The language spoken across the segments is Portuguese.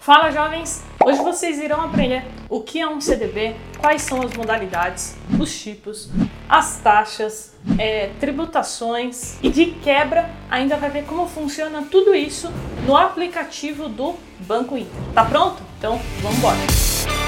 Fala jovens! Hoje vocês irão aprender o que é um CDB, quais são as modalidades, os tipos, as taxas, é, tributações e de quebra ainda vai ver como funciona tudo isso no aplicativo do Banco Inter. Tá pronto? Então vamos embora!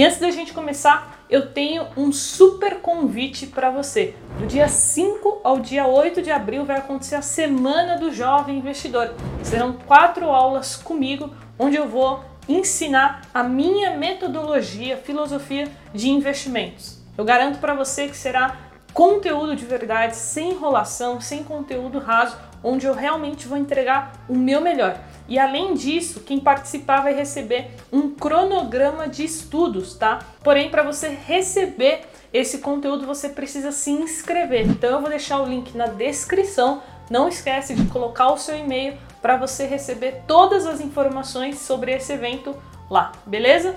E antes da gente começar, eu tenho um super convite para você. Do dia 5 ao dia 8 de abril vai acontecer a Semana do Jovem Investidor. Serão quatro aulas comigo, onde eu vou ensinar a minha metodologia, filosofia de investimentos. Eu garanto para você que será conteúdo de verdade, sem enrolação, sem conteúdo raso, onde eu realmente vou entregar o meu melhor. E além disso, quem participar vai receber um cronograma de estudos, tá? Porém, para você receber esse conteúdo, você precisa se inscrever. Então eu vou deixar o link na descrição. Não esquece de colocar o seu e-mail para você receber todas as informações sobre esse evento lá, beleza?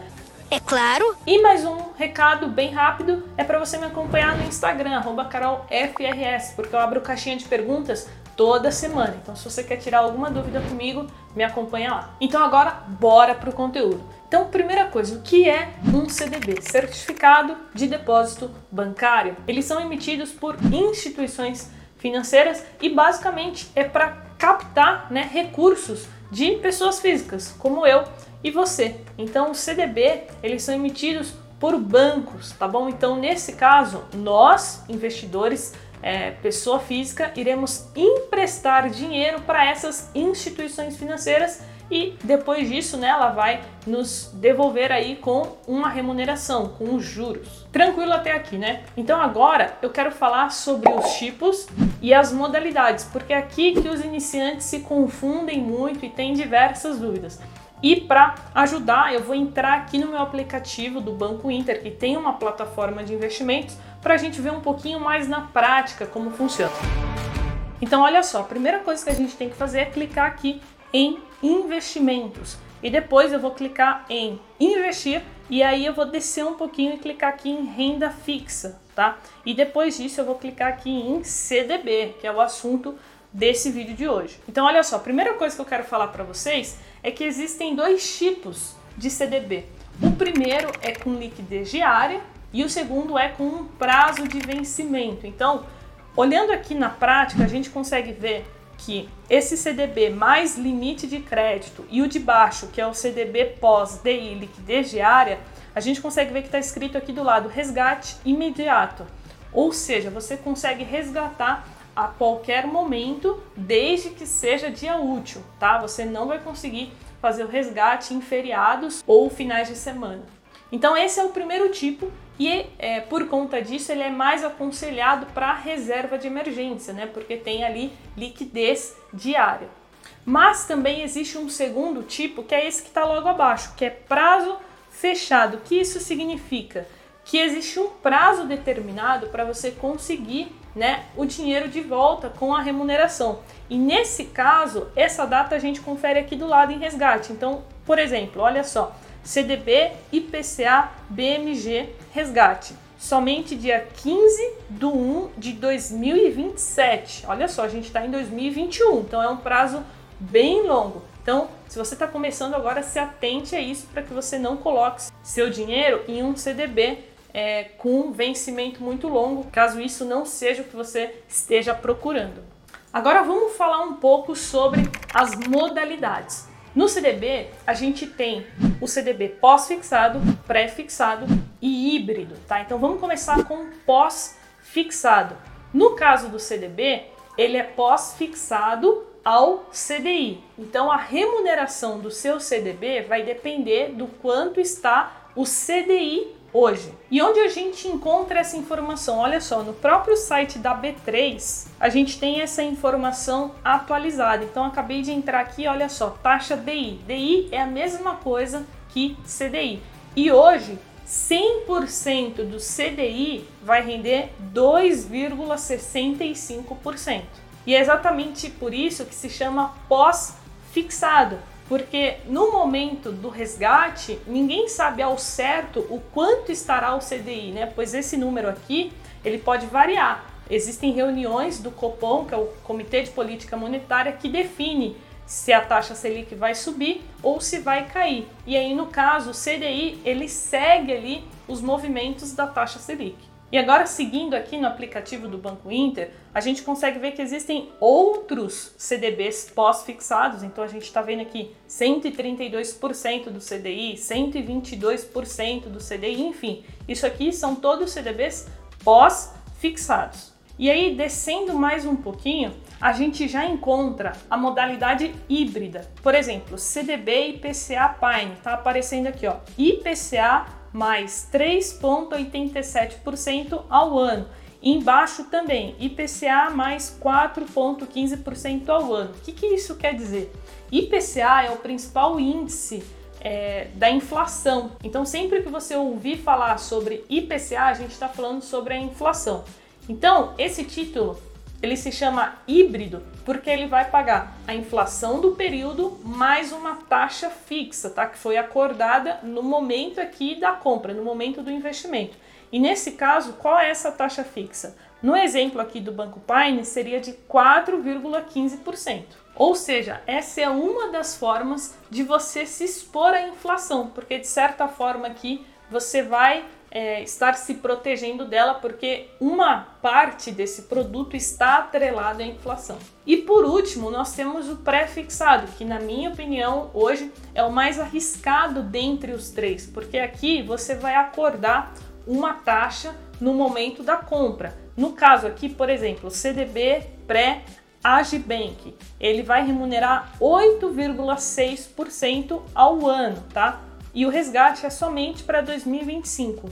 É claro. E mais um recado bem rápido é para você me acompanhar no Instagram, carolfrs, porque eu abro caixinha de perguntas toda semana. Então, se você quer tirar alguma dúvida comigo, me acompanha lá. Então, agora, bora pro conteúdo. Então, primeira coisa, o que é um CDB? Certificado de Depósito Bancário. Eles são emitidos por instituições financeiras e basicamente é para captar né, recursos de pessoas físicas, como eu e você. Então, o CDB, eles são emitidos por bancos, tá bom? Então, nesse caso, nós, investidores, é, pessoa física, iremos emprestar dinheiro para essas instituições financeiras e depois disso, né, ela vai nos devolver aí com uma remuneração, com os juros. Tranquilo até aqui, né? Então agora eu quero falar sobre os tipos e as modalidades, porque é aqui que os iniciantes se confundem muito e têm diversas dúvidas. E para ajudar, eu vou entrar aqui no meu aplicativo do Banco Inter, que tem uma plataforma de investimentos, para a gente ver um pouquinho mais na prática como funciona. Então, olha só, a primeira coisa que a gente tem que fazer é clicar aqui em investimentos e depois eu vou clicar em investir e aí eu vou descer um pouquinho e clicar aqui em renda fixa, tá? E depois disso eu vou clicar aqui em CDB, que é o assunto desse vídeo de hoje. Então, olha só, a primeira coisa que eu quero falar para vocês é que existem dois tipos de CDB. O primeiro é com liquidez diária e o segundo é com um prazo de vencimento. Então, olhando aqui na prática, a gente consegue ver que esse CDB mais limite de crédito e o de baixo, que é o CDB pós-DI liquidez diária, a gente consegue ver que está escrito aqui do lado resgate imediato. Ou seja, você consegue resgatar a qualquer momento, desde que seja dia útil, tá? Você não vai conseguir fazer o resgate em feriados ou finais de semana. Então esse é o primeiro tipo e é, por conta disso ele é mais aconselhado para reserva de emergência, né? Porque tem ali liquidez diária. Mas também existe um segundo tipo que é esse que está logo abaixo, que é prazo fechado. O que isso significa? Que existe um prazo determinado para você conseguir né, o dinheiro de volta com a remuneração. E nesse caso, essa data a gente confere aqui do lado em resgate. Então, por exemplo, olha só, CDB, IPCA, BMG, resgate. Somente dia 15 de 1 de 2027. Olha só, a gente está em 2021, então é um prazo bem longo. Então, se você está começando agora, se atente a isso para que você não coloque seu dinheiro em um CDB é, com vencimento muito longo, caso isso não seja o que você esteja procurando. Agora vamos falar um pouco sobre as modalidades. No CDB, a gente tem o CDB pós-fixado, pré-fixado e híbrido, tá? Então vamos começar com pós-fixado. No caso do CDB, ele é pós-fixado ao CDI. Então a remuneração do seu CDB vai depender do quanto está o CDI hoje. E onde a gente encontra essa informação? Olha só, no próprio site da B3, a gente tem essa informação atualizada. Então acabei de entrar aqui, olha só, taxa DI. DI é a mesma coisa que CDI. E hoje 100% do CDI vai render 2,65%. E é exatamente por isso que se chama pós-fixado, porque no momento do resgate, ninguém sabe ao certo o quanto estará o CDI, né? Pois esse número aqui, ele pode variar. existem reuniões do Copom, que é o Comitê de Política Monetária, que define se a taxa Selic vai subir ou se vai cair. E aí, no caso, o CDI, ele segue ali os movimentos da taxa Selic. E agora, seguindo aqui no aplicativo do Banco Inter, a gente consegue ver que existem outros CDBs pós-fixados. Então, a gente está vendo aqui 132% do CDI, 122% do CDI, enfim. Isso aqui são todos CDBs pós-fixados. E aí, descendo mais um pouquinho, a gente já encontra a modalidade híbrida. Por exemplo, CDB IPCA Pine, está aparecendo aqui, ó, IPCA mais 3,87% ao ano. Embaixo também, IPCA mais 4,15% ao ano. O que, que isso quer dizer? IPCA é o principal índice é, da inflação. Então, sempre que você ouvir falar sobre IPCA, a gente está falando sobre a inflação. Então, esse título ele se chama híbrido porque ele vai pagar a inflação do período mais uma taxa fixa, tá? Que foi acordada no momento aqui da compra, no momento do investimento. E nesse caso, qual é essa taxa fixa? No exemplo aqui do Banco Pine, seria de 4,15%. Ou seja, essa é uma das formas de você se expor à inflação, porque de certa forma aqui você vai é, estar se protegendo dela, porque uma parte desse produto está atrelada à inflação. E por último, nós temos o pré-fixado, que na minha opinião hoje é o mais arriscado dentre os três, porque aqui você vai acordar uma taxa no momento da compra. No caso aqui, por exemplo, CDB pré Agibank, ele vai remunerar 8,6% ao ano, tá? E o resgate é somente para 2025.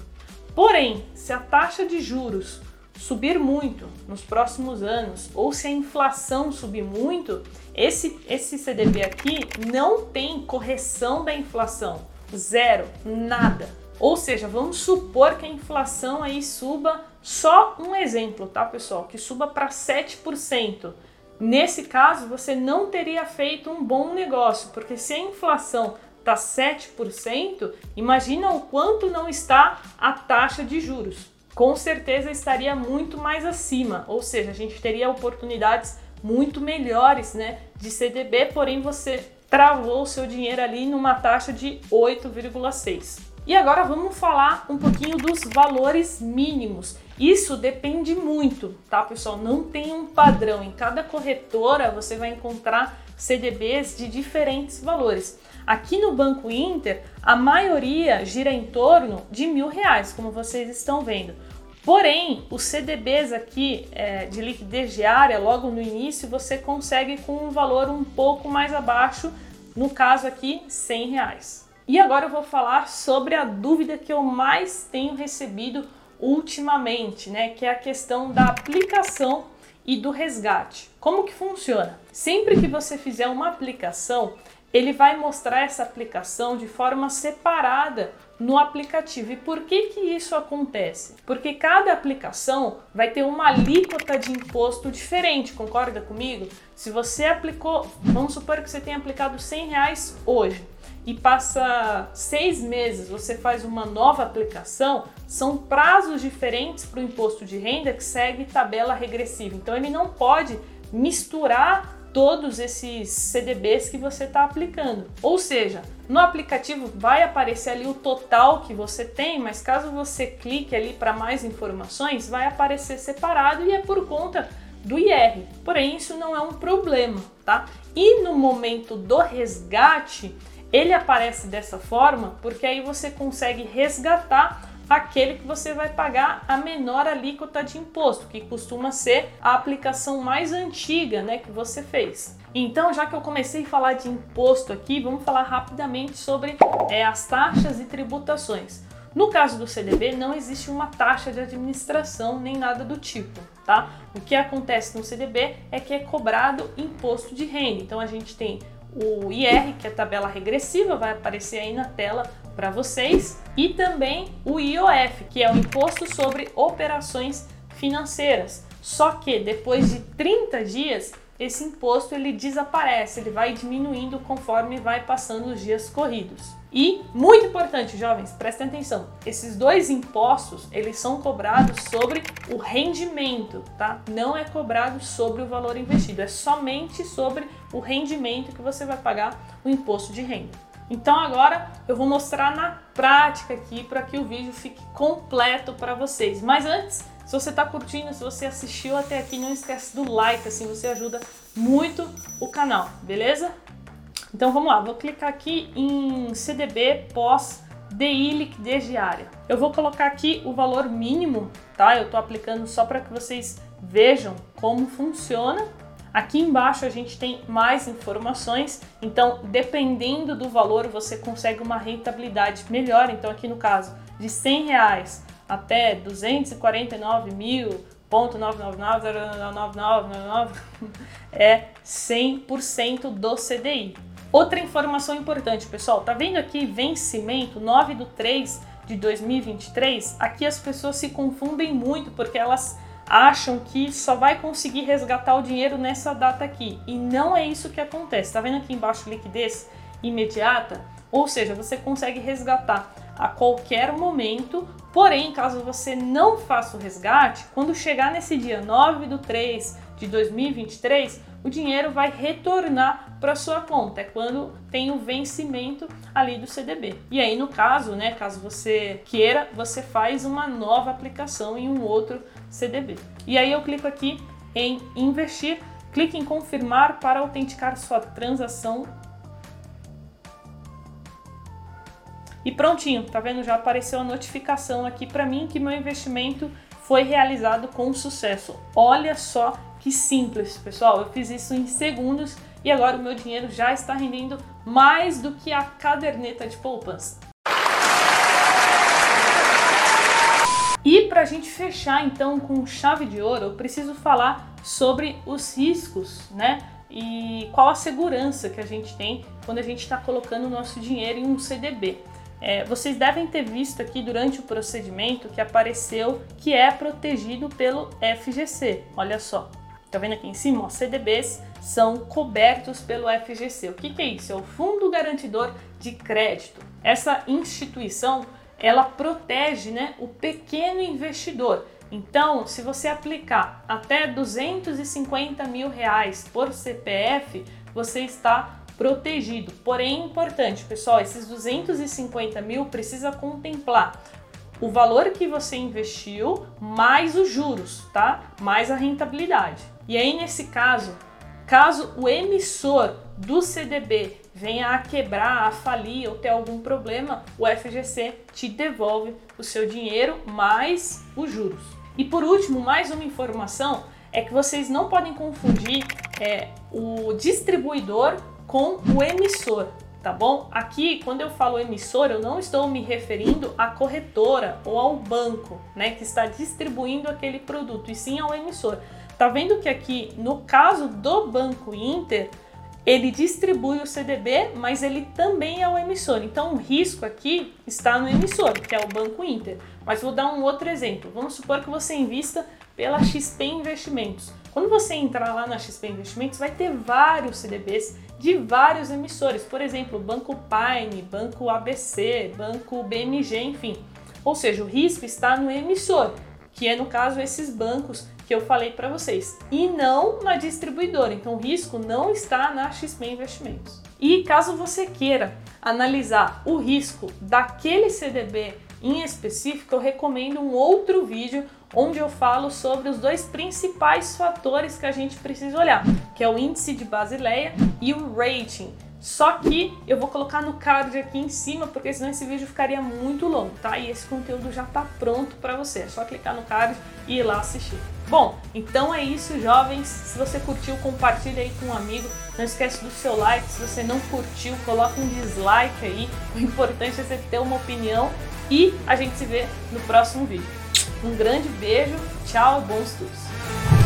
Porém, se a taxa de juros subir muito nos próximos anos ou se a inflação subir muito, esse, esse CDB aqui não tem correção da inflação. Zero, nada. Ou seja, vamos supor que a inflação aí suba, só um exemplo, tá pessoal? Que suba para 7%. Nesse caso, você não teria feito um bom negócio, porque se a inflação está 7%, imagina o quanto não está a taxa de juros. Com certeza estaria muito mais acima, ou seja, a gente teria oportunidades muito melhores né, de CDB, porém você travou o seu dinheiro ali numa taxa de 8,6. E agora vamos falar um pouquinho dos valores mínimos. Isso depende muito, tá, pessoal? Não tem um padrão. Em cada corretora você vai encontrar CDBs de diferentes valores. Aqui no Banco Inter, a maioria gira em torno de mil reais, como vocês estão vendo. Porém, os CDBs aqui é, de liquidez diária, logo no início, você consegue com um valor um pouco mais abaixo, no caso aqui, 100 reais. E agora eu vou falar sobre a dúvida que eu mais tenho recebido ultimamente, né, que é a questão da aplicação e do resgate. Como que funciona? Sempre que você fizer uma aplicação, ele vai mostrar essa aplicação de forma separada no aplicativo. E por que que isso acontece? Porque cada aplicação vai ter uma alíquota de imposto diferente, concorda comigo? Se você aplicou, vamos supor que você tenha aplicado 100 reais hoje e passa seis meses você faz uma nova aplicação, são prazos diferentes para o imposto de renda que segue tabela regressiva. Então ele não pode misturar todos esses CDBs que você está aplicando. Ou seja, no aplicativo vai aparecer ali o total que você tem, mas caso você clique ali para mais informações, vai aparecer separado e é por conta do IR. Porém, isso não é um problema, tá? E no momento do resgate, ele aparece dessa forma porque aí você consegue resgatar aquele que você vai pagar a menor alíquota de imposto, que costuma ser a aplicação mais antiga né, que você fez. Então, já que eu comecei a falar de imposto aqui, vamos falar rapidamente sobre é, as taxas e tributações. No caso do CDB, não existe uma taxa de administração nem nada do tipo, tá? O que acontece no CDB é que é cobrado imposto de renda. Então, a gente tem o IR, que é a tabela regressiva, vai aparecer aí na tela para vocês, e também o IOF, que é o Imposto sobre Operações Financeiras. Só que depois de 30 dias, esse imposto ele desaparece, ele vai diminuindo conforme vai passando os dias corridos. E muito importante, jovens, prestem atenção. Esses dois impostos, eles são cobrados sobre o rendimento, tá? Não é cobrado sobre o valor investido, é somente sobre o rendimento que você vai pagar o imposto de renda. Então agora eu vou mostrar na prática aqui para que o vídeo fique completo para vocês. Mas antes, se você está curtindo, se você assistiu até aqui, não esquece do like, assim você ajuda muito o canal, beleza? Então vamos lá, vou clicar aqui em CDB pós DI liquidez diária. Eu vou colocar aqui o valor mínimo, tá? Eu estou aplicando só para que vocês vejam como funciona. Aqui embaixo a gente tem mais informações, então dependendo do valor você consegue uma rentabilidade melhor. Então aqui no caso de 100 reais até 249 mil, ponto é 100% do CDI. Outra informação importante, pessoal, tá vendo aqui vencimento 9 do 3 de 2023? Aqui as pessoas se confundem muito porque elas acham que só vai conseguir resgatar o dinheiro nessa data aqui. E não é isso que acontece. Tá vendo aqui embaixo liquidez imediata? Ou seja, você consegue resgatar a qualquer momento, porém, caso você não faça o resgate, quando chegar nesse dia 9 do 3 de 2023, o dinheiro vai retornar para sua conta. É quando tem o vencimento ali do CDB. E aí, no caso, né, caso você queira, você faz uma nova aplicação em um outro CDB. E aí eu clico aqui em investir, clique em confirmar para autenticar sua transação. E prontinho, tá vendo? Já apareceu a notificação aqui para mim que meu investimento foi realizado com sucesso. Olha só que simples, pessoal. Eu fiz isso em segundos e agora o meu dinheiro já está rendendo mais do que a caderneta de poupança. E para a gente fechar então com chave de ouro, eu preciso falar sobre os riscos, né? E qual a segurança que a gente tem quando a gente está colocando o nosso dinheiro em um CDB. É, vocês devem ter visto aqui durante o procedimento que apareceu que é protegido pelo FGC. Olha só. Tá vendo aqui em cima? Ó, CDBs são cobertos pelo FGC. O que, que é isso? É o Fundo Garantidor de Crédito. Essa instituição ela protege né, o pequeno investidor. Então, se você aplicar até 250 mil reais por CPF, você está protegido. Porém, é importante, pessoal, esses 250 mil precisa contemplar o valor que você investiu mais os juros, tá? Mais a rentabilidade. E aí, nesse caso, caso o emissor do CDB venha a quebrar, a falir ou ter algum problema, o FGC te devolve o seu dinheiro mais os juros. E por último, mais uma informação é que vocês não podem confundir é, o distribuidor com o emissor, tá bom? Aqui, quando eu falo emissor, eu não estou me referindo à corretora ou ao banco, né, que está distribuindo aquele produto, e sim ao emissor. Tá vendo que aqui, no caso do Banco Inter, ele distribui o CDB, mas ele também é o emissor. Então o risco aqui está no emissor, que é o Banco Inter. Mas vou dar um outro exemplo. Vamos supor que você invista pela XP Investimentos. Quando você entrar lá na XP Investimentos, vai ter vários CDBs de vários emissores. Por exemplo, Banco Paine, Banco ABC, Banco BMG, enfim. Ou seja, o risco está no emissor, que é no caso esses bancos que eu falei para vocês, e não na distribuidora. Então o risco não está na XP Investimentos. E caso você queira analisar o risco daquele CDB em específico, eu recomendo um outro vídeo onde eu falo sobre os dois principais fatores que a gente precisa olhar, que é o índice de Basileia e o rating. Só que eu vou colocar no card aqui em cima, porque senão esse vídeo ficaria muito longo, tá? E esse conteúdo já tá pronto para você. É só clicar no card e ir lá assistir. Bom, então é isso, jovens. Se você curtiu, compartilha aí com um amigo. Não esquece do seu like. Se você não curtiu, coloca um dislike aí. O importante é você ter uma opinião. E a gente se vê no próximo vídeo. Um grande beijo, tchau, bons estudos!